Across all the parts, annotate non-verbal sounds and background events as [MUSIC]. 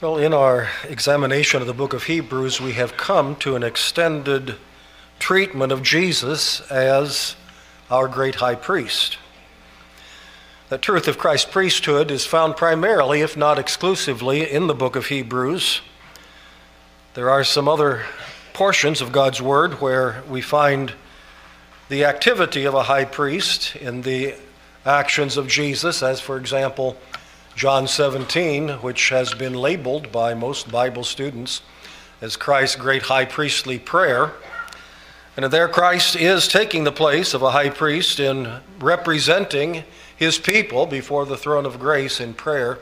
Well, in our examination of the book of Hebrews, we have come to an extended treatment of Jesus as our great high priest. The truth of Christ's priesthood is found primarily, if not exclusively, in the book of Hebrews. There are some other portions of God's Word where we find the activity of a high priest in the actions of Jesus, as, for example, John 17, which has been labeled by most Bible students as Christ's great high priestly prayer. And there, Christ is taking the place of a high priest in representing his people before the throne of grace in prayer.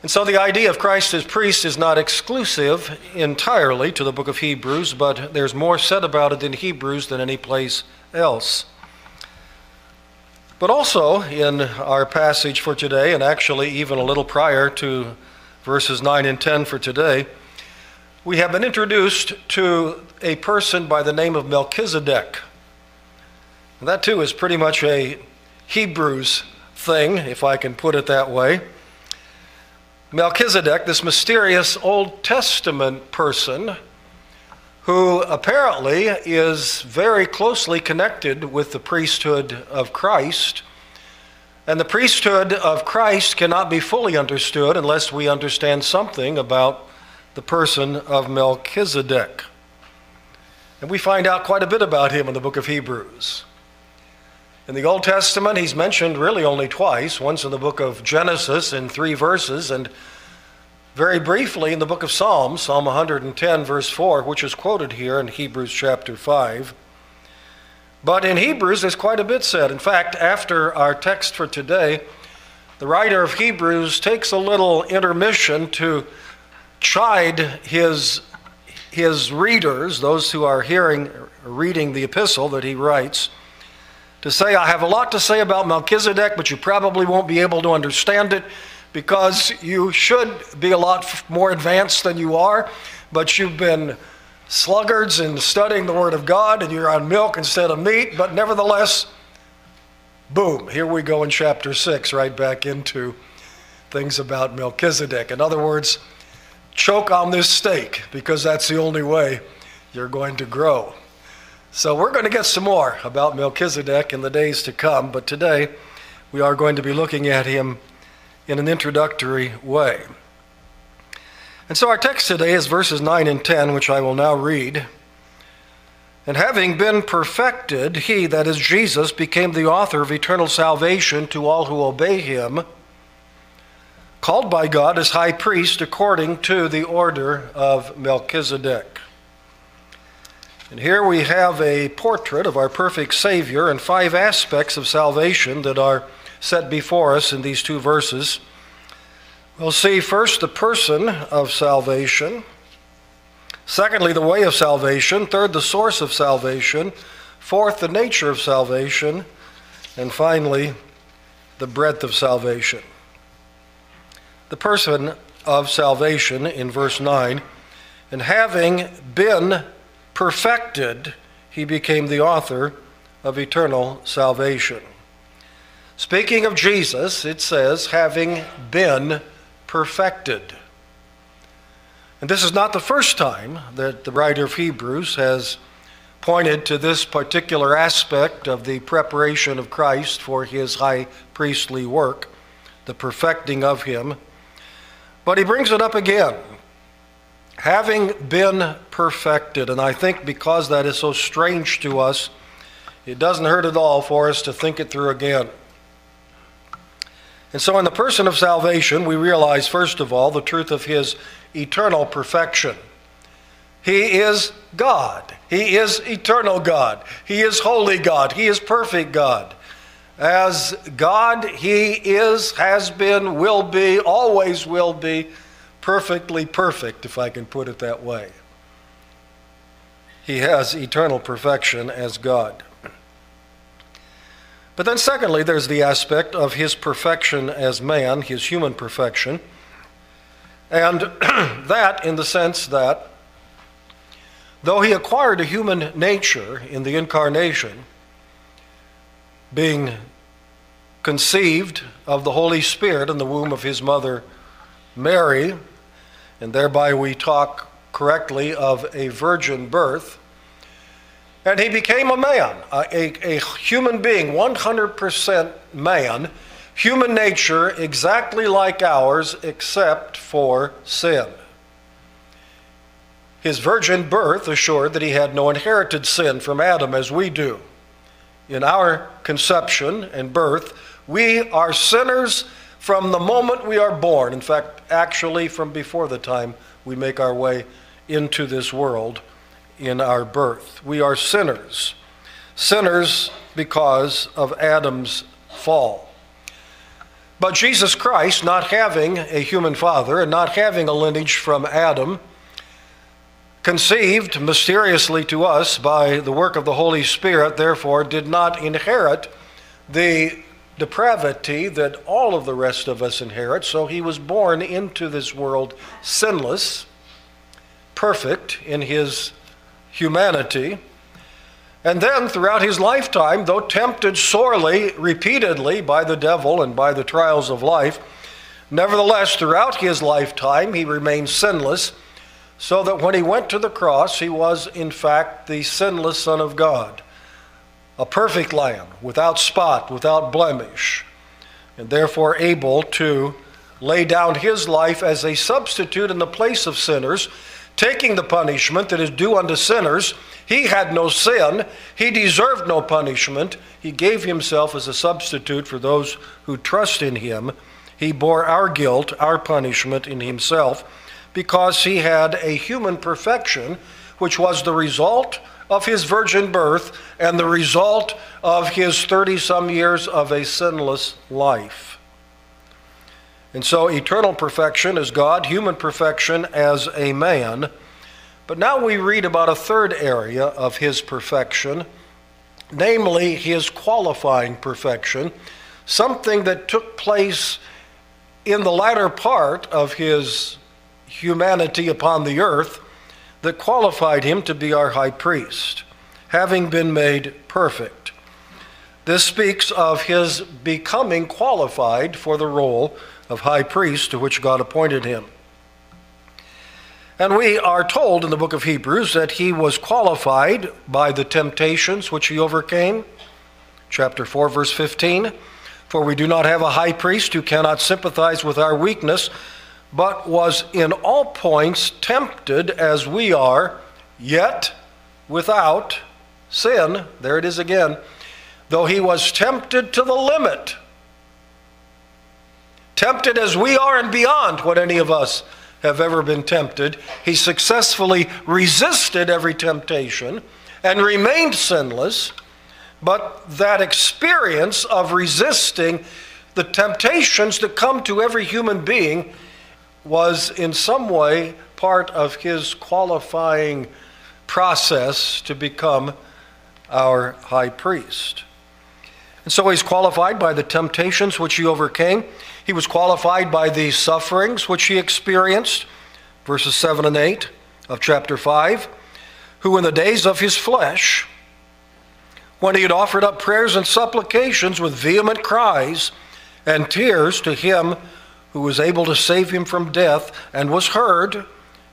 And so the idea of Christ as priest is not exclusive entirely to the book of Hebrews, but there's more said about it in Hebrews than any place else. But also in our passage for today, and actually even a little prior to verses 9 and 10 for today, we have been introduced to a person by the name of Melchizedek. And that too is pretty much a Hebrews thing, if I can put it that way. Melchizedek, this mysterious Old Testament person, who apparently is very closely connected with the priesthood of Christ. And the priesthood of Christ cannot be fully understood unless we understand something about the person of Melchizedek. And we find out quite a bit about him in the book of Hebrews. In the Old Testament, he's mentioned really only twice once in the book of Genesis in three verses, and very briefly in the book of Psalms, Psalm 110, verse 4, which is quoted here in Hebrews chapter 5. But in Hebrews, there's quite a bit said. In fact, after our text for today, the writer of Hebrews takes a little intermission to chide his, his readers, those who are hearing, reading the epistle that he writes, to say, I have a lot to say about Melchizedek, but you probably won't be able to understand it because you should be a lot more advanced than you are, but you've been sluggards in studying the Word of God and you're on milk instead of meat, but nevertheless, boom, here we go in chapter 6, right back into things about Melchizedek. In other words, choke on this steak because that's the only way you're going to grow. So, we're going to get some more about Melchizedek in the days to come, but today we are going to be looking at him in an introductory way. And so our text today is verses 9 and 10, which I will now read. And having been perfected, he, that is Jesus, became the author of eternal salvation to all who obey him, called by God as high priest according to the order of Melchizedek. And here we have a portrait of our perfect Savior and five aspects of salvation that are set before us in these two verses. We'll see first the person of salvation, secondly, the way of salvation, third, the source of salvation, fourth, the nature of salvation, and finally, the breadth of salvation. The person of salvation in verse 9, and having been perfected, he became the author of eternal salvation. Speaking of Jesus, it says, having been perfected. And this is not the first time that the writer of Hebrews has pointed to this particular aspect of the preparation of Christ for his high priestly work, the perfecting of him. But he brings it up again. Having been perfected, and I think because that is so strange to us, it doesn't hurt at all for us to think it through again. And so, in the person of salvation, we realize, first of all, the truth of his eternal perfection. He is God. He is eternal God. He is holy God. He is perfect God. As God, He is, has been, will be, always will be perfectly perfect, if I can put it that way. He has eternal perfection as God. But then, secondly, there's the aspect of his perfection as man, his human perfection. And [CLEARS THROAT] that in the sense that though he acquired a human nature in the incarnation, being conceived of the Holy Spirit in the womb of his mother Mary, and thereby we talk correctly of a virgin birth. And he became a man, a, a human being, 100% man, human nature exactly like ours, except for sin. His virgin birth assured that he had no inherited sin from Adam as we do. In our conception and birth, we are sinners from the moment we are born. In fact, actually, from before the time we make our way into this world in our birth. We are sinners. Sinners because of Adam's fall. But Jesus Christ, not having a human father and not having a lineage from Adam, conceived mysteriously to us by the work of the Holy Spirit, therefore did not inherit the depravity that all of the rest of us inherit. So he was born into this world sinless, perfect in his humanity. And then, throughout his lifetime, though tempted sorely, repeatedly by the devil and by the trials of life, nevertheless, throughout his lifetime, he remained sinless, so that when he went to the cross, he was, in fact, the sinless Son of God, a perfect lamb, without spot, without blemish, and therefore able to lay down his life as a substitute in the place of sinners taking the punishment that is due unto sinners. He had no sin. He deserved no punishment. He gave himself as a substitute for those who trust in him. He bore our guilt, our punishment in himself, because he had a human perfection, which was the result of his virgin birth and the result of his 30 some years of a sinless life. And so, eternal perfection is God, human perfection as a man. But now we read about a third area of his perfection, namely his qualifying perfection, something that took place in the latter part of his humanity upon the earth that qualified him to be our high priest, having been made perfect. This speaks of his becoming qualified for the role of high priest to which God appointed him. And we are told in the book of Hebrews that he was qualified by the temptations which he overcame. Chapter 4, verse 15. For we do not have a high priest who cannot sympathize with our weakness, but was in all points tempted as we are, yet without sin. There it is again. Though he was tempted to the limit tempted as we are and beyond what any of us have ever been tempted. He successfully resisted every temptation and remained sinless. But that experience of resisting the temptations that come to every human being was in some way part of his qualifying process to become our high priest. And so he's qualified by the temptations which he overcame. He was qualified by the sufferings which he experienced, verses 7 and 8 of chapter 5, who in the days of his flesh, when he had offered up prayers and supplications with vehement cries and tears to him who was able to save him from death, and was heard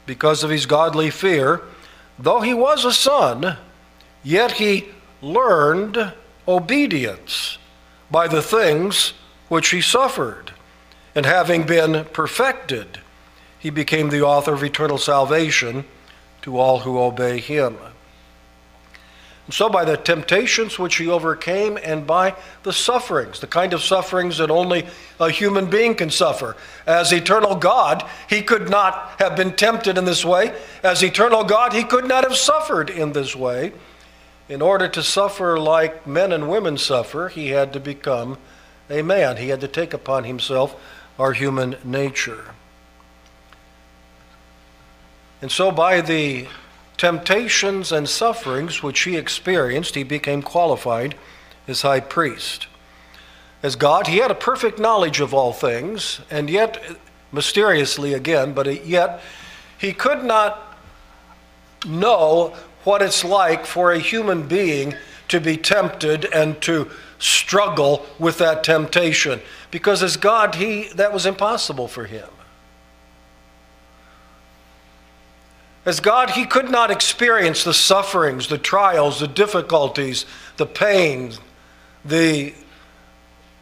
because of his godly fear, though he was a son, yet he learned obedience by the things which he suffered. And having been perfected, he became the author of eternal salvation to all who obey him. And so, by the temptations which he overcame, and by the sufferings, the kind of sufferings that only a human being can suffer. As eternal God, he could not have been tempted in this way. As eternal God, he could not have suffered in this way. In order to suffer like men and women suffer, he had to become a man. He had to take upon himself our human nature. And so, by the temptations and sufferings which he experienced, he became qualified as high priest. As God, he had a perfect knowledge of all things, and yet, mysteriously again, but yet, he could not know what it's like for a human being to be tempted and to struggle with that temptation because as God he that was impossible for him As God, he could not experience the sufferings, the trials, the difficulties, the pain, the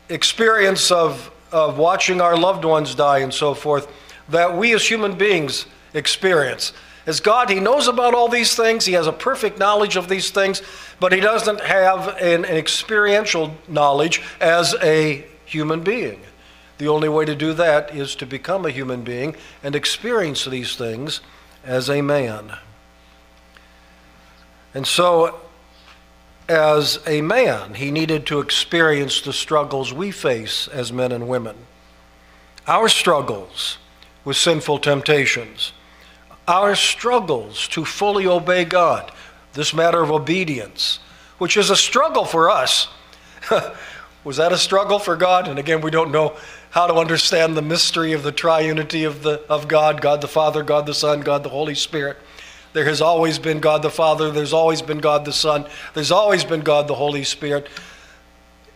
experience of, of watching our loved ones die and so forth that we as human beings experience. As God, He knows about all these things, He has a perfect knowledge of these things, but He doesn't have an, an experiential knowledge as a human being. The only way to do that is to become a human being and experience these things as a man. And so, as a man, he needed to experience the struggles we face as men and women. Our struggles with sinful temptations, our struggles to fully obey God, this matter of obedience, which is a struggle for us. [LAUGHS] Was that a struggle for God? And again, we don't know how to understand the mystery of the triunity of, the, of God God the Father, God the Son, God the Holy Spirit. There has always been God the Father, there's always been God the Son, there's always been God the Holy Spirit.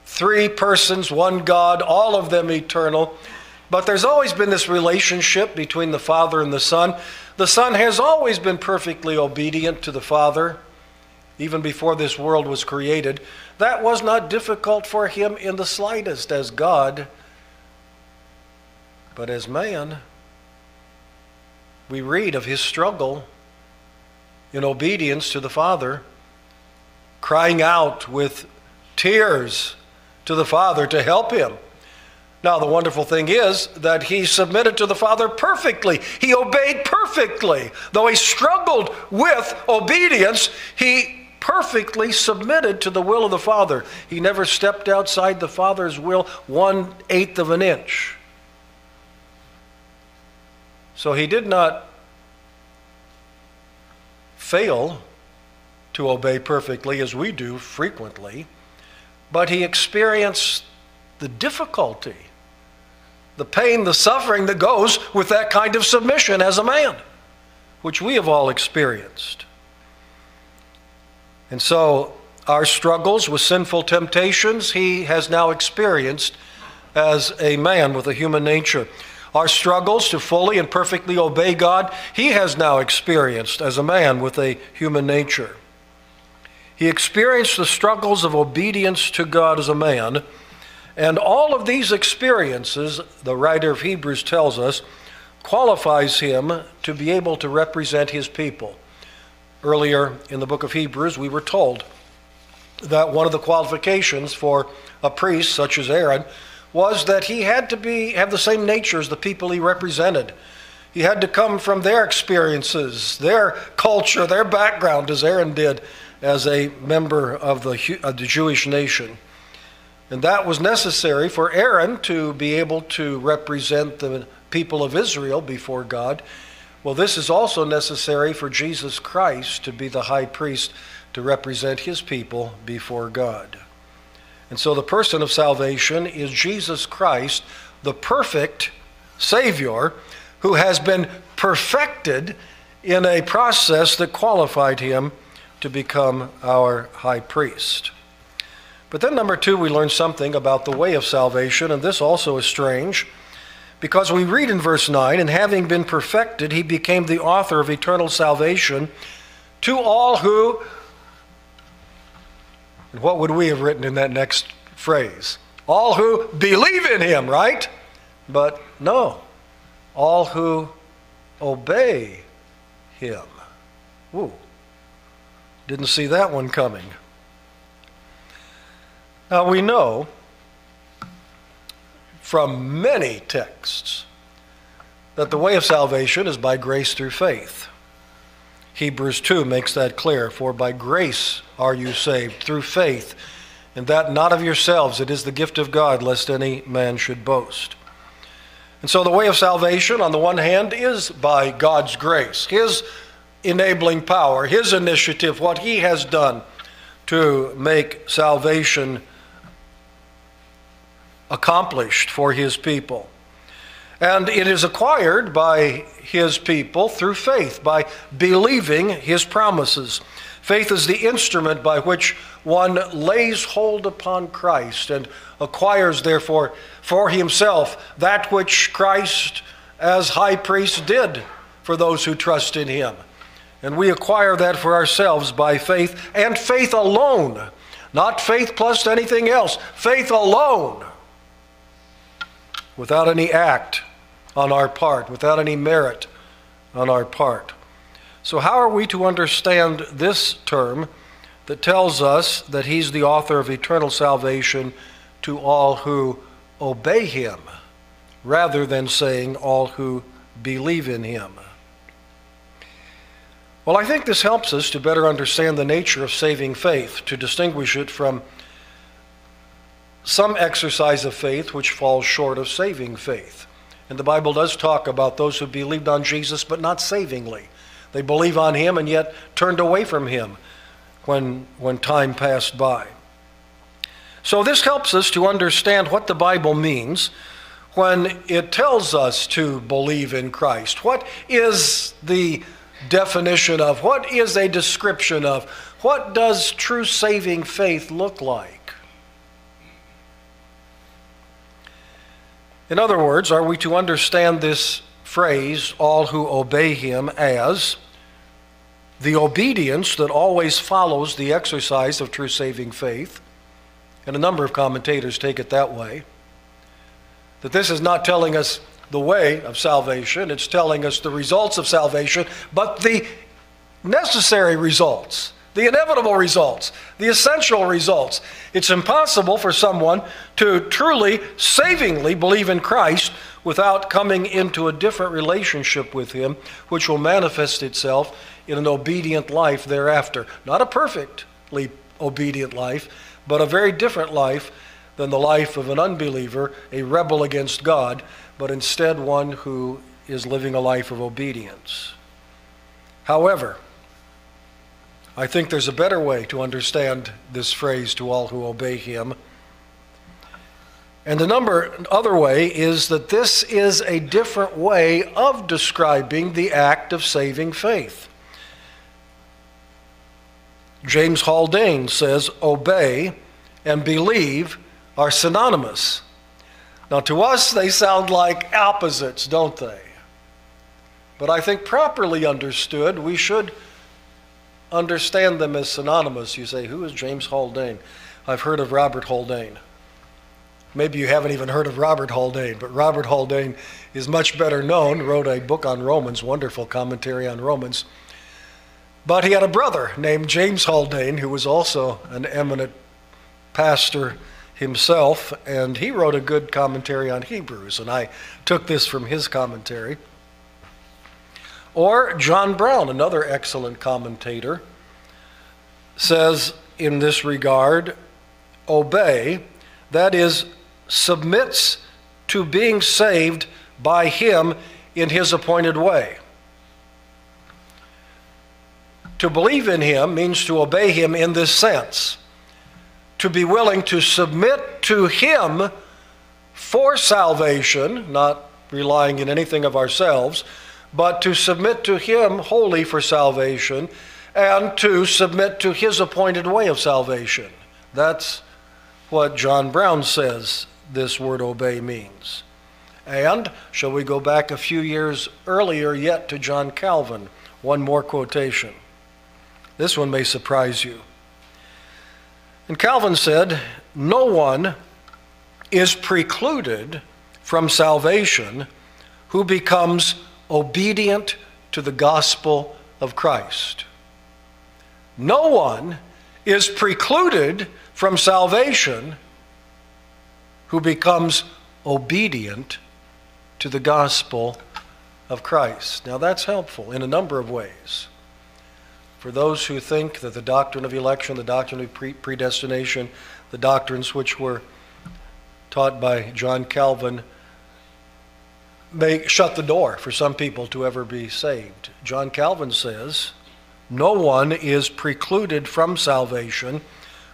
Three persons, one God, all of them eternal. But there's always been this relationship between the Father and the Son. The Son has always been perfectly obedient to the Father, even before this world was created. That was not difficult for him in the slightest as God but as man, we read of his struggle in obedience to the Father, crying out with tears to the Father to help him. Now, the wonderful thing is that he submitted to the Father perfectly. He obeyed perfectly. Though he struggled with obedience, he perfectly submitted to the will of the Father. He never stepped outside the Father's will one eighth of an inch. So he did not fail to obey perfectly as we do frequently, but he experienced the difficulty, the pain, the suffering that goes with that kind of submission as a man, which we have all experienced. And so, our struggles with sinful temptations, he has now experienced as a man with a human nature. Our struggles to fully and perfectly obey God, he has now experienced as a man with a human nature. He experienced the struggles of obedience to God as a man, and all of these experiences, the writer of Hebrews tells us, qualifies him to be able to represent his people. Earlier in the book of Hebrews, we were told that one of the qualifications for a priest such as Aaron was that he had to be have the same nature as the people he represented. He had to come from their experiences, their culture, their background, as Aaron did as a member of the, of the Jewish nation. And that was necessary for Aaron to be able to represent the people of Israel before God. Well, this is also necessary for Jesus Christ to be the high priest to represent his people before God. And so the person of salvation is Jesus Christ, the perfect Savior, who has been perfected in a process that qualified him to become our high priest. But then, number two, we learn something about the way of salvation, and this also is strange because we read in verse 9, and having been perfected, he became the author of eternal salvation to all who and what would we have written in that next phrase? All who believe in him, right? But no, all who obey him. Ooh, didn't see that one coming. Now we know from many texts that the way of salvation is by grace through faith. Hebrews 2 makes that clear. For by grace are you saved, through faith, and that not of yourselves, it is the gift of God, lest any man should boast. And so the way of salvation, on the one hand, is by God's grace, His enabling power, His initiative, what He has done to make salvation accomplished for His people. And it is acquired by his people through faith, by believing his promises. Faith is the instrument by which one lays hold upon Christ and acquires, therefore, for himself that which Christ, as high priest, did for those who trust in him And we acquire that for ourselves by faith and faith alone. Not faith plus anything else, faith alone. Without any act on our part, without any merit on our part. So, how are we to understand this term that tells us that He's the author of eternal salvation to all who obey Him, rather than saying all who believe in Him? Well, I think this helps us to better understand the nature of saving faith, to distinguish it from some exercise of faith which falls short of saving faith. And the Bible does talk about those who believed on Jesus but not savingly. They believe on him and yet turned away from him when, when time passed by. So, this helps us to understand what the Bible means when it tells us to believe in Christ. What is the definition of? What is a description of? What does true saving faith look like? In other words, are we to understand this phrase, all who obey him, as the obedience that always follows the exercise of true saving faith, and a number of commentators take it that way, that this is not telling us the way of salvation, it's telling us the results of salvation, but the necessary results, the inevitable results, the essential results. It's impossible for someone to truly, savingly believe in Christ without coming into a different relationship with Him, which will manifest itself in an obedient life thereafter. Not a perfectly obedient life, but a very different life than the life of an unbeliever, a rebel against God, but instead one who is living a life of obedience. However, I think there's a better way to understand this phrase to all who obey him and the number other way is that this is a different way of describing the act of saving faith. James Haldane says obey and believe are synonymous. Now, to us, they sound like opposites, don't they? But I think properly understood, we should understand them as synonymous. You say, Who is James Haldane? I've heard of Robert Haldane. Maybe you haven't even heard of Robert Haldane, but Robert Haldane is much better known, wrote a book on Romans, wonderful commentary on Romans. But he had a brother named James Haldane, who was also an eminent pastor himself, and he wrote a good commentary on Hebrews, and I took this from his commentary. Or John Brown, another excellent commentator, says in this regard, obey, that is, submits to being saved by Him in His appointed way. To believe in Him means to obey Him in this sense. To be willing to submit to Him for salvation, not relying in anything of ourselves, but to submit to Him wholly for salvation and to submit to His appointed way of salvation. That's what John Brown says this word obey means. And shall we go back a few years earlier yet to John Calvin? One more quotation. This one may surprise you. And Calvin said, No one is precluded from salvation who becomes obedient to the gospel of Christ. No one is precluded from salvation who becomes obedient to the gospel of Christ. Now, that's helpful in a number of ways. For those who think that the doctrine of election, the doctrine of predestination, the doctrines which were taught by John Calvin may shut the door for some people to ever be saved. John Calvin says, No one is precluded from salvation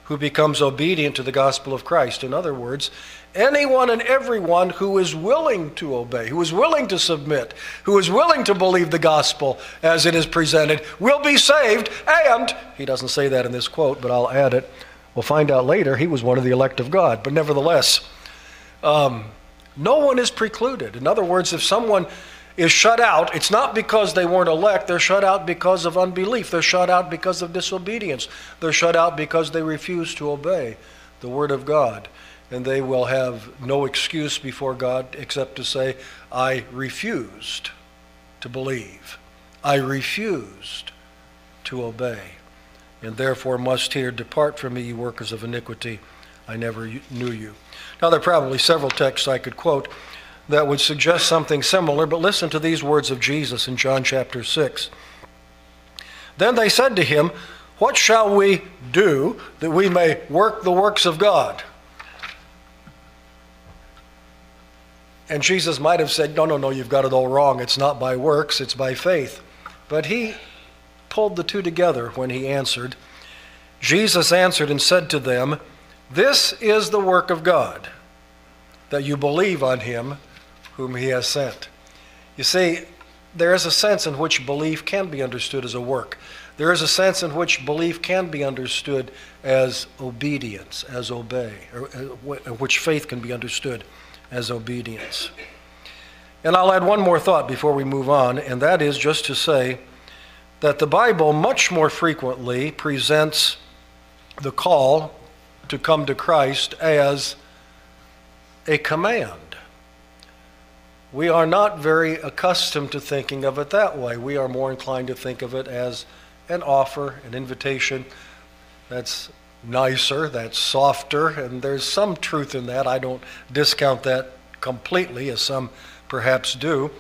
who becomes obedient to the gospel of Christ. In other words, anyone and everyone who is willing to obey, who is willing to submit, who is willing to believe the gospel as it is presented, will be saved. And, he doesn't say that in this quote, but I'll add it. We'll find out later he was one of the elect of God. But nevertheless, um, no one is precluded. In other words, if someone is shut out, it's not because they weren't elect. They're shut out because of unbelief. They're shut out because of disobedience. They're shut out because they refuse to obey the Word of God. And they will have no excuse before God except to say, I refused to believe. I refused to obey. And therefore must here depart from me, you workers of iniquity. I never knew you. Now, there are probably several texts I could quote that would suggest something similar, but listen to these words of Jesus in John chapter 6. Then they said to him, What shall we do that we may work the works of God? And Jesus might have said, No, no, no, you've got it all wrong. It's not by works, it's by faith. But he pulled the two together when he answered. Jesus answered and said to them, This is the work of God, that you believe on him whom he has sent. You see, there is a sense in which belief can be understood as a work. There is a sense in which belief can be understood as obedience, as obey, or uh, which faith can be understood as obedience. And I'll add one more thought before we move on, and that is just to say that the Bible much more frequently presents the call to come to Christ as a command. We are not very accustomed to thinking of it that way. We are more inclined to think of it as an offer, an invitation that's nicer, that's softer, and there's some truth in that. I don't discount that completely, as some perhaps do.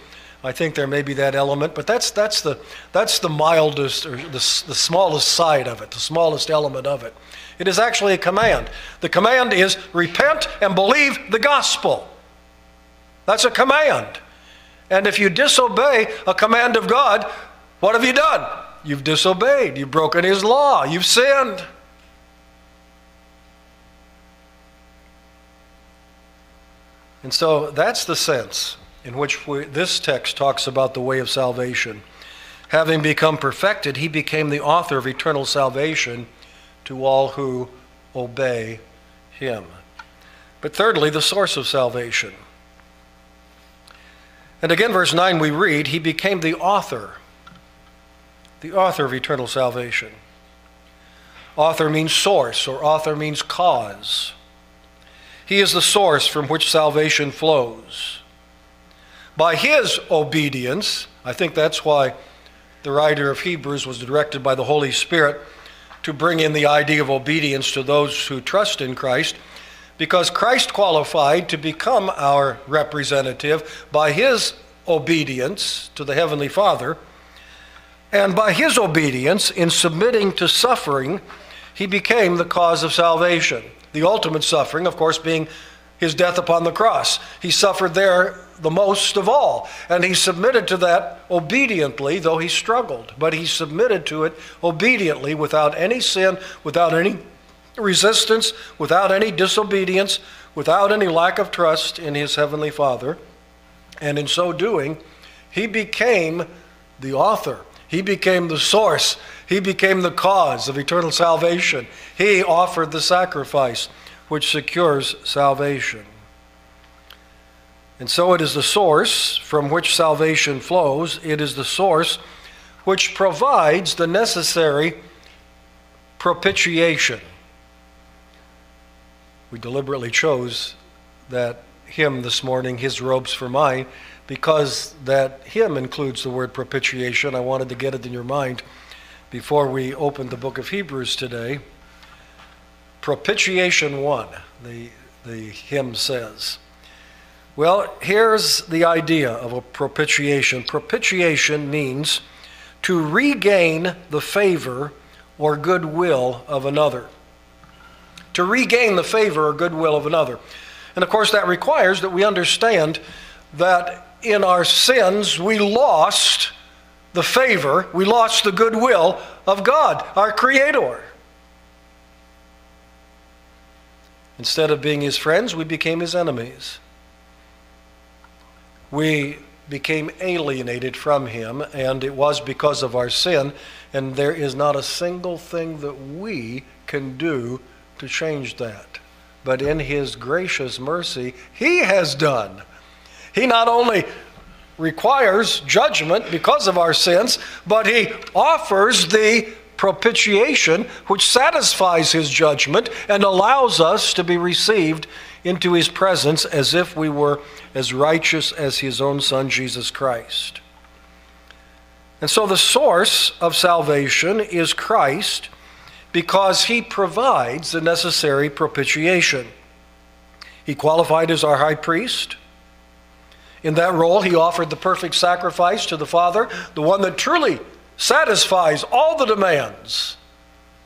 I think there may be that element, but that's, that's, the, that's the mildest or the, the smallest side of it, the smallest element of it. It is actually a command. The command is repent and believe the gospel. That's a command. And if you disobey a command of God, what have you done? You've disobeyed. You've broken His law. You've sinned. And so that's the sense in which we, this text talks about the way of salvation. Having become perfected, he became the author of eternal salvation to all who obey him. But thirdly, the source of salvation. And again, verse 9, we read, He became the author, the author of eternal salvation. Author means source, or author means cause. He is the source from which salvation flows. By his obedience, I think that's why the writer of Hebrews was directed by the Holy Spirit to bring in the idea of obedience to those who trust in Christ because Christ qualified to become our representative by his obedience to the Heavenly Father. And by his obedience in submitting to suffering, he became the cause of salvation. The ultimate suffering, of course, being his death upon the cross. He suffered there the most of all, and he submitted to that obediently, though he struggled. But he submitted to it obediently without any sin, without any resistance, without any disobedience, without any lack of trust in his heavenly Father. And in so doing, he became the author, he became the source, he became the cause of eternal salvation. He offered the sacrifice which secures salvation. And so it is the source from which salvation flows, it is the source which provides the necessary propitiation we deliberately chose that hymn this morning, His Robes for Mine, because that hymn includes the word propitiation. I wanted to get it in your mind before we opened the book of Hebrews today. Propitiation 1, the, the hymn says. Well, here's the idea of a propitiation. Propitiation means to regain the favor or goodwill of another to regain the favor or goodwill of another. And of course, that requires that we understand that in our sins we lost the favor, we lost the goodwill of God, our Creator. Instead of being His friends, we became His enemies. We became alienated from Him, and it was because of our sin, and there is not a single thing that we can do to change that. But in His gracious mercy, He has done. He not only requires judgment because of our sins, but he offers the propitiation which satisfies his judgment and allows us to be received into his presence as if we were as righteous as his own son, Jesus Christ. And so the source of salvation is Christ because he provides the necessary propitiation. He qualified as our high priest. In that role, he offered the perfect sacrifice to the Father, the one that truly satisfies all the demands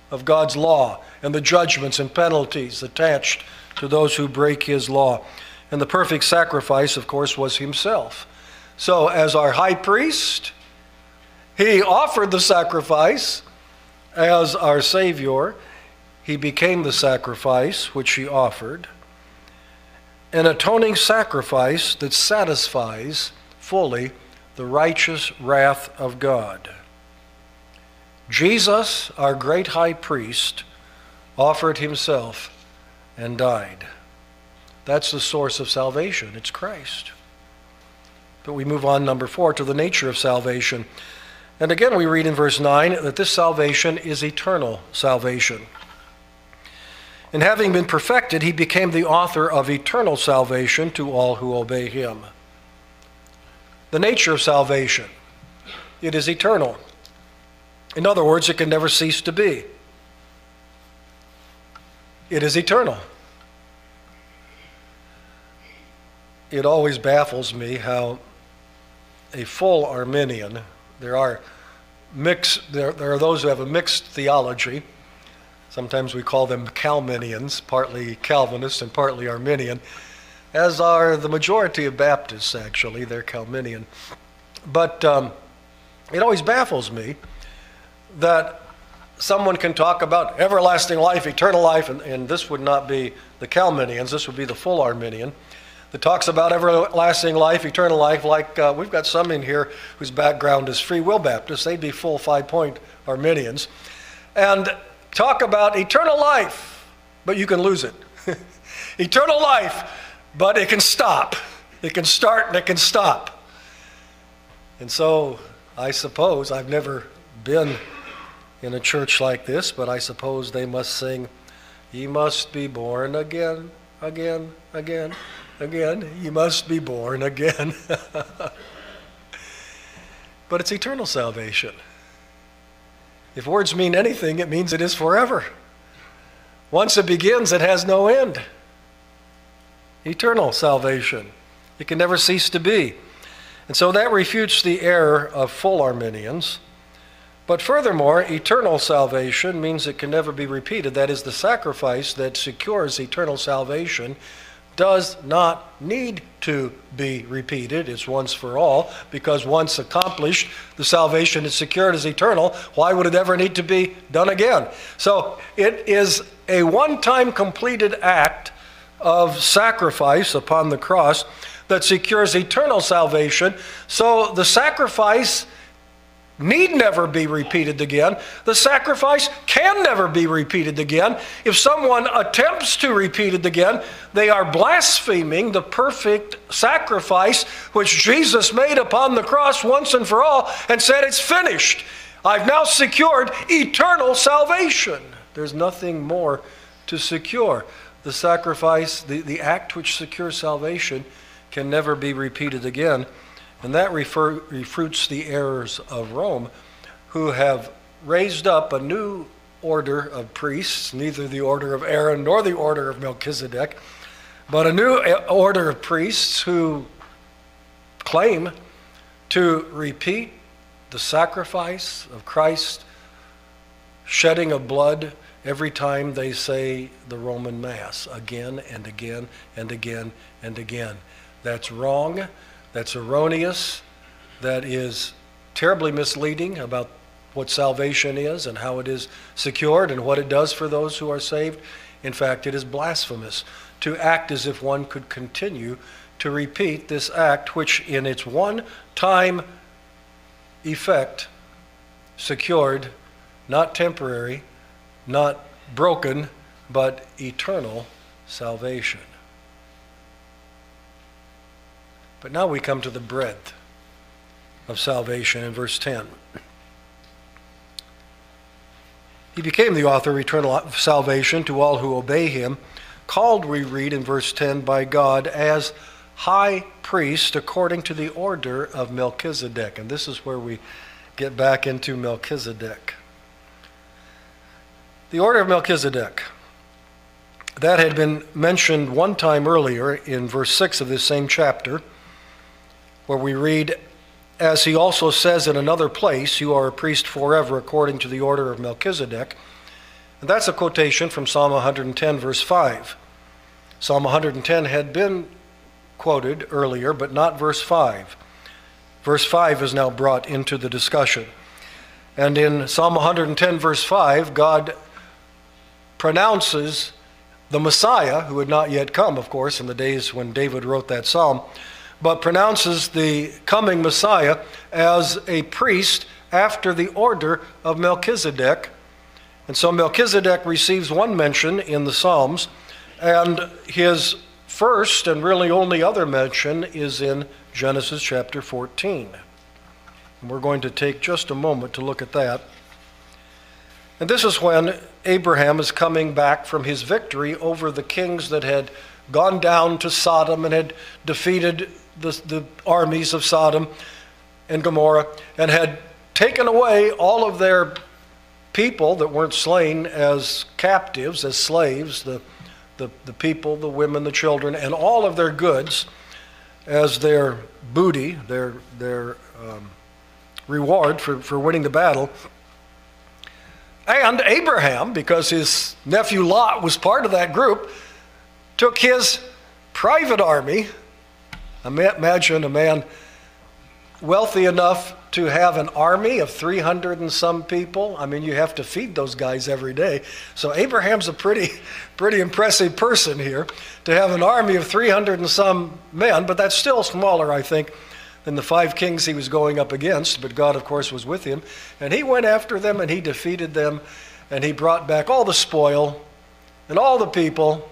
of God's law and the judgments and penalties attached to those who break his law. And the perfect sacrifice, of course, was himself. So, as our high priest, he offered the sacrifice as our Savior. He became the sacrifice which he offered an atoning sacrifice that satisfies fully the righteous wrath of God. Jesus, our great high priest, offered himself and died. That's the source of salvation. It's Christ. But we move on, number four, to the nature of salvation. And again, we read in verse 9 that this salvation is eternal salvation. And having been perfected, he became the author of eternal salvation to all who obey him. The nature of salvation it is eternal. In other words, it can never cease to be. It is eternal. It always baffles me how a full Arminian, there are mixed, there, there are those who have a mixed theology Sometimes we call them Calminians, partly Calvinist and partly Arminian, as are the majority of Baptists, actually. They're Calminian. But um, it always baffles me that someone can talk about everlasting life, eternal life, and, and this would not be the Calminians, this would be the full Arminian that talks about everlasting life, eternal life, like uh, we've got some in here whose background is Free Will Baptists. They'd be full five point Arminians. And talk about eternal life, but you can lose it. [LAUGHS] eternal life, but it can stop. It can start and it can stop. And so I suppose, I've never been in a church like this, but I suppose they must sing, Ye must be born again, again, again, again. Ye must be born again. [LAUGHS] but it's eternal salvation. If words mean anything, it means it is forever. Once it begins, it has no end. Eternal salvation. It can never cease to be. And so that refutes the error of full Arminians. But furthermore, eternal salvation means it can never be repeated. That is, the sacrifice that secures eternal salvation does not need to be repeated. It's once for all, because once accomplished, the salvation is secured as eternal. Why would it ever need to be done again? So it is a one time completed act of sacrifice upon the cross that secures eternal salvation. So the sacrifice need never be repeated again. The sacrifice can never be repeated again. If someone attempts to repeat it again, they are blaspheming the perfect sacrifice which Jesus made upon the cross once and for all and said, It's finished. I've now secured eternal salvation. There's nothing more to secure. The sacrifice, the, the act which secures salvation, can never be repeated again. And that refer, refutes the errors of Rome, who have raised up a new order of priests, neither the order of Aaron nor the order of Melchizedek, but a new eh, order of priests who claim to repeat the sacrifice of Christ, shedding of blood every time they say the Roman Mass again and again and again and again. That's wrong that's erroneous, that is terribly misleading about what salvation is and how it is secured and what it does for those who are saved. In fact, it is blasphemous to act as if one could continue to repeat this act, which in its one time effect secured not temporary, not broken, but eternal salvation. But now we come to the breadth of salvation in verse 10. He became the author of eternal salvation to all who obey him, called, we read in verse 10, by God as high priest according to the order of Melchizedek. And this is where we get back into Melchizedek. The order of Melchizedek. That had been mentioned one time earlier in verse 6 of this same chapter, where we read, As he also says in another place, You are a priest forever according to the order of Melchizedek. And that's a quotation from Psalm 110, verse 5. Psalm 110 had been quoted earlier, but not verse 5. Verse 5 is now brought into the discussion. And in Psalm 110, verse 5, God pronounces the Messiah, who had not yet come, of course, in the days when David wrote that psalm, but pronounces the coming Messiah as a priest after the order of Melchizedek. And so Melchizedek receives one mention in the Psalms, and his first and really only other mention is in Genesis chapter 14. And we're going to take just a moment to look at that. And this is when Abraham is coming back from his victory over the kings that had gone down to Sodom and had defeated the, the armies of Sodom and Gomorrah and had taken away all of their people that weren't slain as captives, as slaves, the, the, the people, the women, the children, and all of their goods as their booty, their, their um, reward for, for winning the battle. And Abraham, because his nephew Lot was part of that group, took his private army. Imagine a man wealthy enough to have an army of 300 and some people. I mean, you have to feed those guys every day. So Abraham's a pretty, [LAUGHS] pretty impressive person here to have an army of 300 and some men, but that's still smaller, I think, than the five kings he was going up against, but God, of course, was with him. And he went after them and he defeated them and he brought back all the spoil and all the people.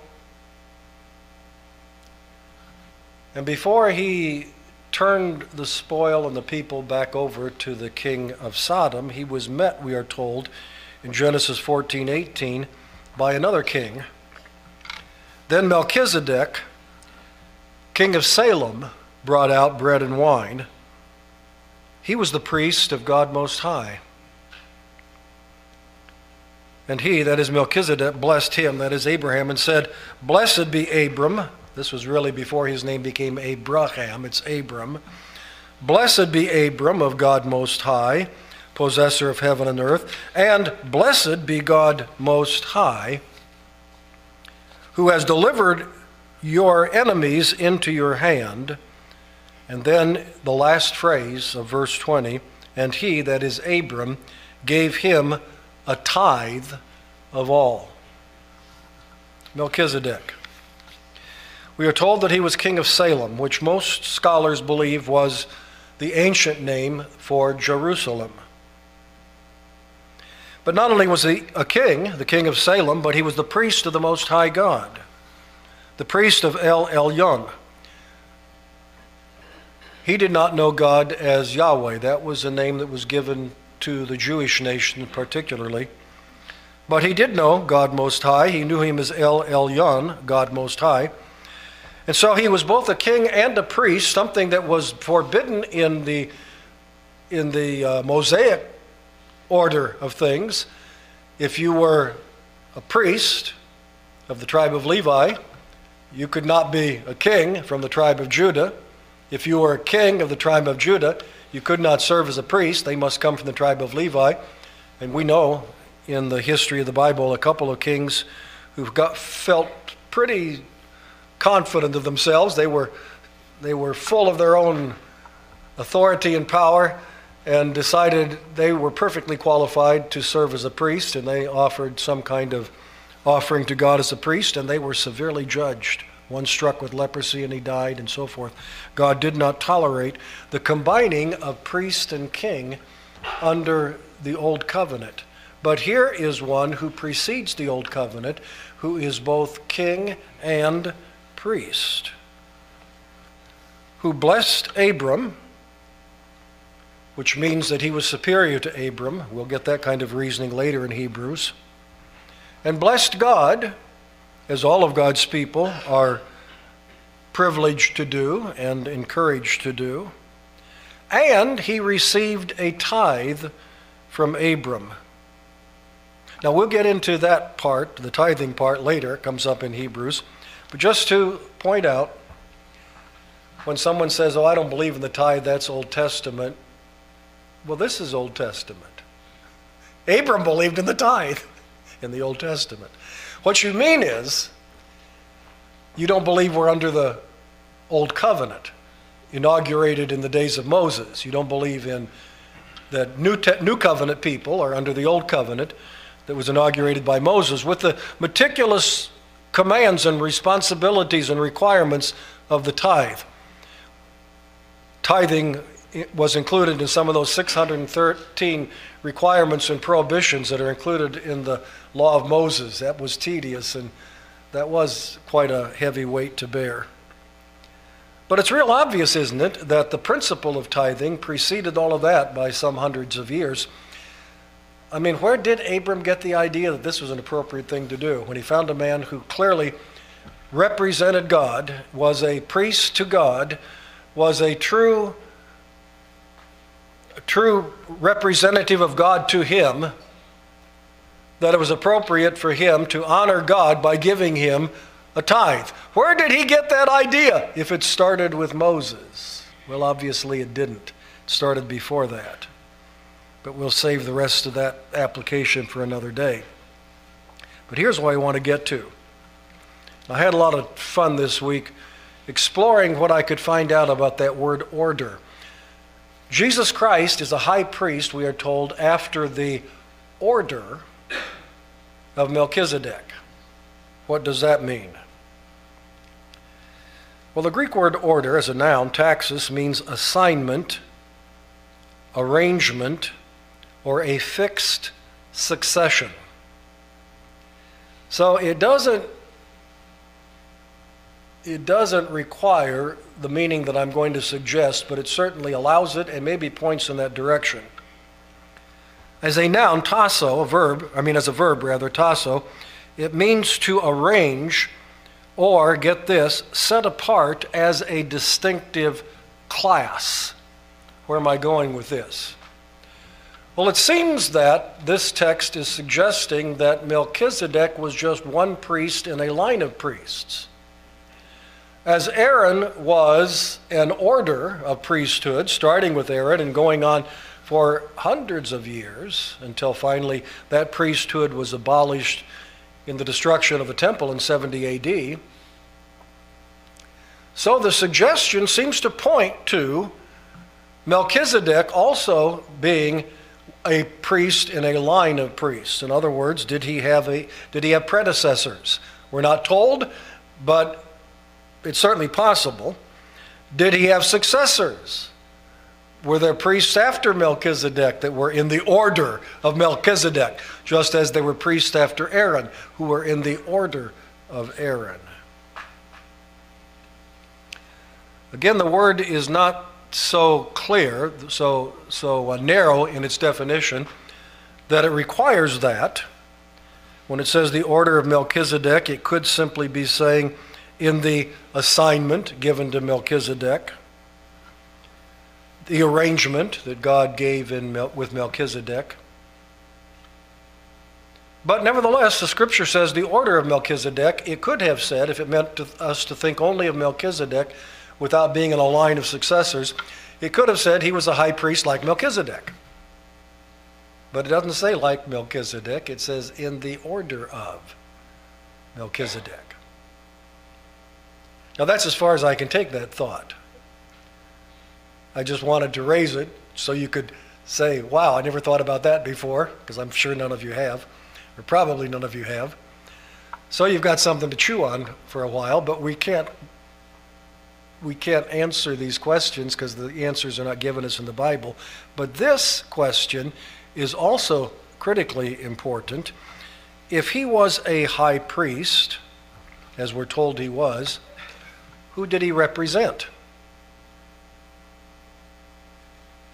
And before he turned the spoil and the people back over to the king of Sodom, he was met, we are told, in Genesis 14 18, by another king. Then Melchizedek, king of Salem, brought out bread and wine. He was the priest of God Most High. And he, that is Melchizedek, blessed him, that is Abraham, and said, Blessed be Abram. This was really before his name became Abraham, it's Abram. Blessed be Abram of God Most High, possessor of heaven and earth, and blessed be God Most High, who has delivered your enemies into your hand. And then the last phrase of verse 20 and he, that is Abram, gave him a tithe of all. Melchizedek. We are told that he was king of Salem, which most scholars believe was the ancient name for Jerusalem. But not only was he a king, the king of Salem, but he was the priest of the Most High God, the priest of El Elyon. He did not know God as Yahweh. That was a name that was given to the Jewish nation particularly. But he did know God Most High. He knew him as El Elyon, God Most High. And so he was both a king and a priest, something that was forbidden in the, in the uh, Mosaic order of things. If you were a priest of the tribe of Levi, you could not be a king from the tribe of Judah. If you were a king of the tribe of Judah, you could not serve as a priest. They must come from the tribe of Levi. And we know in the history of the Bible a couple of kings who got felt pretty confident of themselves. They were, they were full of their own authority and power and decided they were perfectly qualified to serve as a priest, and they offered some kind of offering to God as a priest, and they were severely judged. One struck with leprosy and he died, and so forth. God did not tolerate the combining of priest and king under the Old Covenant. But here is one who precedes the Old Covenant, who is both king and priest, who blessed Abram which means that he was superior to Abram. We'll get that kind of reasoning later in Hebrews. And blessed God, as all of God's people are privileged to do and encouraged to do. And he received a tithe from Abram. Now, we'll get into that part, the tithing part, later. It comes up in Hebrews. But just to point out, when someone says, Oh, I don't believe in the tithe, that's Old Testament. Well, this is Old Testament. Abram believed in the tithe in the Old Testament. What you mean is, you don't believe we're under the Old Covenant, inaugurated in the days of Moses. You don't believe in that New, Te- New Covenant people are under the Old Covenant that was inaugurated by Moses with the meticulous commands and responsibilities and requirements of the tithe. Tithing was included in some of those 613 requirements and prohibitions that are included in the law of Moses. That was tedious and that was quite a heavy weight to bear. But it's real obvious, isn't it, that the principle of tithing preceded all of that by some hundreds of years. I mean, where did Abram get the idea that this was an appropriate thing to do? When he found a man who clearly represented God, was a priest to God, was a true, a true representative of God to him, that it was appropriate for him to honor God by giving him a tithe. Where did he get that idea if it started with Moses? Well, obviously it didn't. It started before that. But we'll save the rest of that application for another day. But here's what I want to get to. I had a lot of fun this week exploring what I could find out about that word order. Jesus Christ is a high priest, we are told, after the order of Melchizedek. What does that mean? Well, the Greek word order as a noun, taxis, means assignment, arrangement, or a fixed succession. So it doesn't it doesn't require the meaning that I'm going to suggest, but it certainly allows it and maybe points in that direction. As a noun, tasso, a verb, I mean as a verb rather, tasso, it means to arrange or, get this, set apart as a distinctive class. Where am I going with this? Well, it seems that this text is suggesting that Melchizedek was just one priest in a line of priests. As Aaron was an order of priesthood, starting with Aaron and going on for hundreds of years until finally that priesthood was abolished in the destruction of the temple in 70 AD. So the suggestion seems to point to Melchizedek also being a priest in a line of priests. In other words, did he have a did he have predecessors? We're not told, but it's certainly possible. Did he have successors? Were there priests after Melchizedek that were in the order of Melchizedek, just as there were priests after Aaron who were in the order of Aaron? Again, the word is not so clear, so, so uh, narrow in its definition, that it requires that. When it says the order of Melchizedek, it could simply be saying in the assignment given to Melchizedek the arrangement that God gave in Mel- with Melchizedek. But nevertheless, the scripture says the order of Melchizedek, it could have said, if it meant to us to think only of Melchizedek without being in a line of successors, it could have said he was a high priest like Melchizedek. But it doesn't say like Melchizedek, it says in the order of Melchizedek. Now that's as far as I can take that thought. I just wanted to raise it so you could say, wow, I never thought about that before, because I'm sure none of you have, or probably none of you have. So you've got something to chew on for a while, but we can't we can't answer these questions because the answers are not given us in the Bible. But this question is also critically important. If he was a high priest, as we're told he was, who did he represent?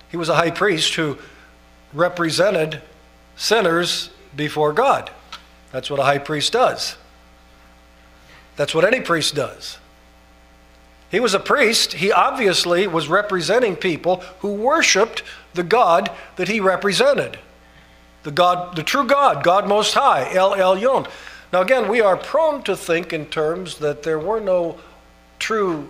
He was a high priest who represented sinners before God. That's what a high priest does. That's what any priest does. He was a priest. He obviously was representing people who worshiped the God that he represented. The God, the true God, God Most High, El Elyon. Now again, we are prone to think in terms that there were no true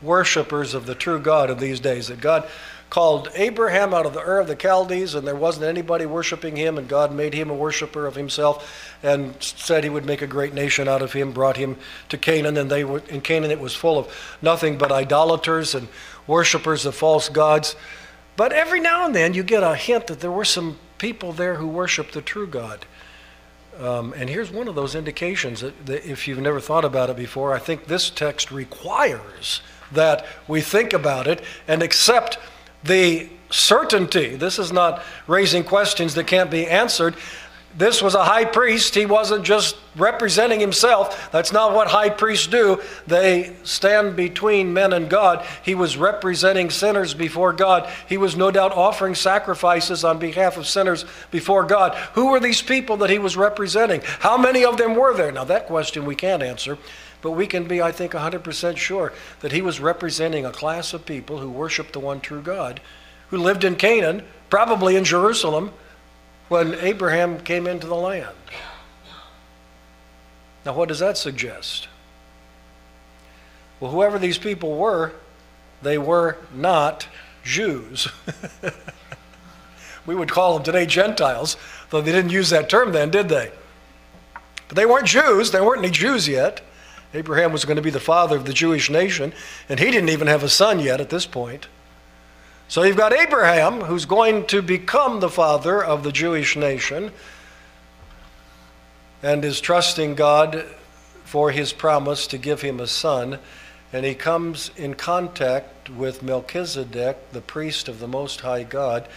worshipers of the true God in these days. That God called Abraham out of the Ur of the Chaldees, and there wasn't anybody worshiping him, and God made him a worshiper of himself, and said he would make a great nation out of him, brought him to Canaan, and they were in Canaan it was full of nothing but idolaters and worshippers of false gods. But every now and then you get a hint that there were some people there who worshiped the true God. Um, and here's one of those indications that, that if you've never thought about it before, I think this text requires that we think about it and accept the certainty. This is not raising questions that can't be answered. This was a high priest. He wasn't just representing himself. That's not what high priests do. They stand between men and God. He was representing sinners before God. He was no doubt offering sacrifices on behalf of sinners before God. Who were these people that he was representing? How many of them were there? Now, that question we can't answer. But we can be, I think, 100% sure that he was representing a class of people who worshiped the one true God, who lived in Canaan, probably in Jerusalem, when Abraham came into the land. Now, what does that suggest? Well, whoever these people were, they were not Jews. [LAUGHS] we would call them today Gentiles, though they didn't use that term then, did they? But they weren't Jews. There weren't any Jews yet. Abraham was going to be the father of the Jewish nation, and he didn't even have a son yet at this point. So you've got Abraham, who's going to become the father of the Jewish nation, and is trusting God for his promise to give him a son. And he comes in contact with Melchizedek, the priest of the Most High God,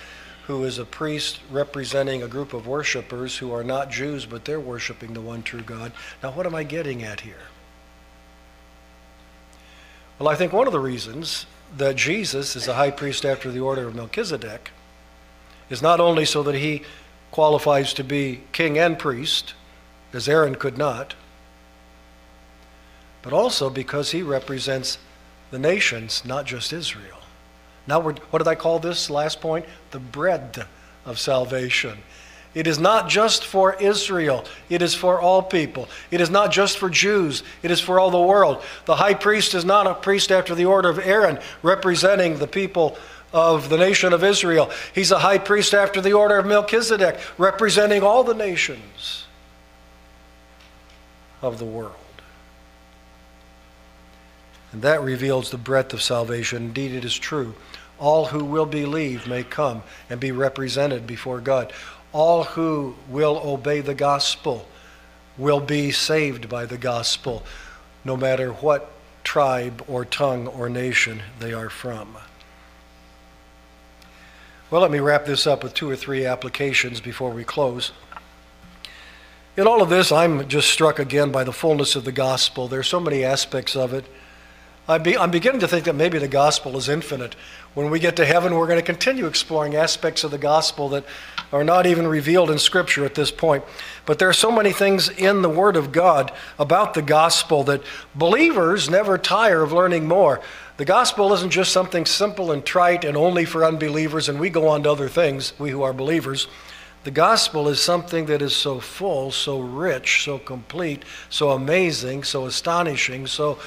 who is a priest representing a group of worshipers who are not Jews, but they're worshiping the one true God. Now, what am I getting at here? Well, I think one of the reasons that Jesus is a high priest after the order of Melchizedek is not only so that he qualifies to be king and priest, as Aaron could not, but also because he represents the nations, not just Israel. Now, what did I call this last point? The bread of salvation. It is not just for Israel, it is for all people. It is not just for Jews, it is for all the world. The high priest is not a priest after the order of Aaron, representing the people of the nation of Israel. He's a high priest after the order of Melchizedek, representing all the nations of the world. And that reveals the breadth of salvation. Indeed, it is true. All who will believe may come and be represented before God all who will obey the gospel will be saved by the gospel, no matter what tribe or tongue or nation they are from. Well, let me wrap this up with two or three applications before we close. In all of this, I'm just struck again by the fullness of the gospel. There are so many aspects of it. I'm beginning to think that maybe the gospel is infinite. When we get to heaven, we're going to continue exploring aspects of the gospel that are not even revealed in Scripture at this point. But there are so many things in the Word of God about the gospel that believers never tire of learning more. The gospel isn't just something simple and trite and only for unbelievers, and we go on to other things, we who are believers. The gospel is something that is so full, so rich, so complete, so amazing, so astonishing, so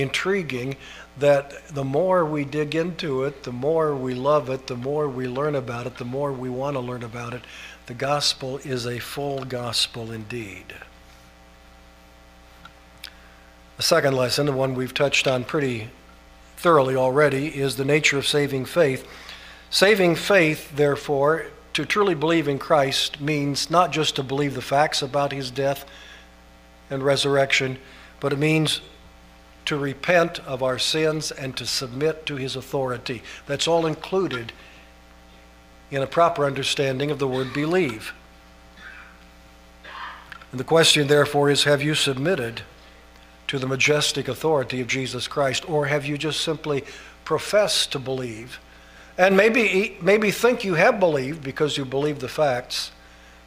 intriguing that the more we dig into it, the more we love it, the more we learn about it, the more we want to learn about it. The gospel is a full gospel indeed. The second lesson, the one we've touched on pretty thoroughly already, is the nature of saving faith. Saving faith, therefore, to truly believe in Christ means not just to believe the facts about his death and resurrection, but it means to repent of our sins and to submit to his authority. That's all included in a proper understanding of the word believe. And the question, therefore, is have you submitted to the majestic authority of Jesus Christ, or have you just simply professed to believe and maybe, maybe think you have believed because you believe the facts,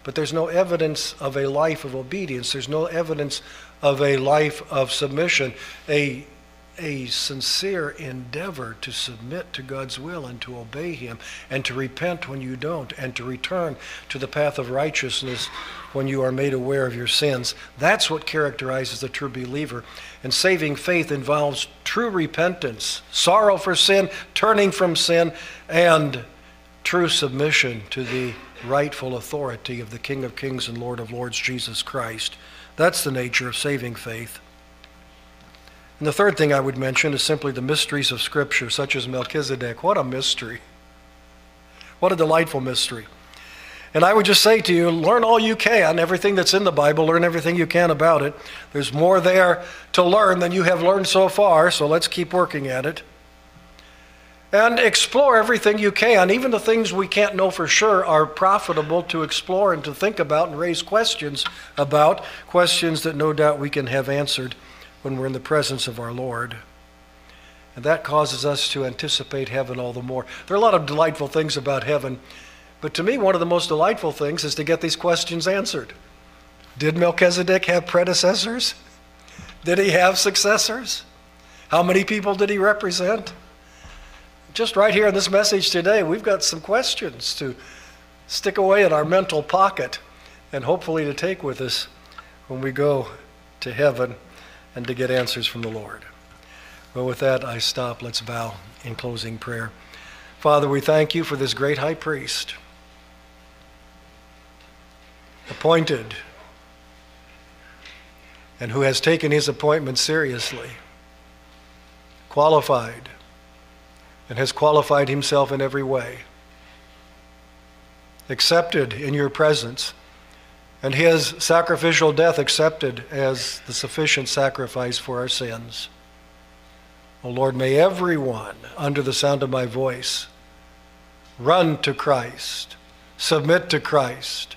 but there's no evidence of a life of obedience. There's no evidence of a life of submission, a a sincere endeavor to submit to God's will and to obey Him and to repent when you don't and to return to the path of righteousness when you are made aware of your sins. That's what characterizes the true believer. And saving faith involves true repentance, sorrow for sin, turning from sin, and true submission to the rightful authority of the King of Kings and Lord of Lords, Jesus Christ. That's the nature of saving faith. And the third thing I would mention is simply the mysteries of Scripture, such as Melchizedek. What a mystery! What a delightful mystery. And I would just say to you, learn all you can, everything that's in the Bible, learn everything you can about it. There's more there to learn than you have learned so far, so let's keep working at it. And explore everything you can. Even the things we can't know for sure are profitable to explore and to think about and raise questions about, questions that no doubt we can have answered when we're in the presence of our Lord. And that causes us to anticipate heaven all the more. There are a lot of delightful things about heaven, but to me, one of the most delightful things is to get these questions answered. Did Melchizedek have predecessors? Did he have successors? How many people did he represent? Just right here in this message today, we've got some questions to stick away in our mental pocket and hopefully to take with us when we go to heaven and to get answers from the Lord. Well, with that, I stop. Let's bow in closing prayer. Father, we thank you for this great high priest, appointed, and who has taken his appointment seriously, qualified, and has qualified himself in every way, accepted in your presence and his sacrificial death accepted as the sufficient sacrifice for our sins. O oh Lord, may everyone under the sound of my voice run to Christ, submit to Christ,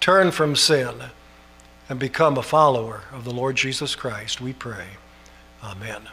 turn from sin, and become a follower of the Lord Jesus Christ, we pray. Amen.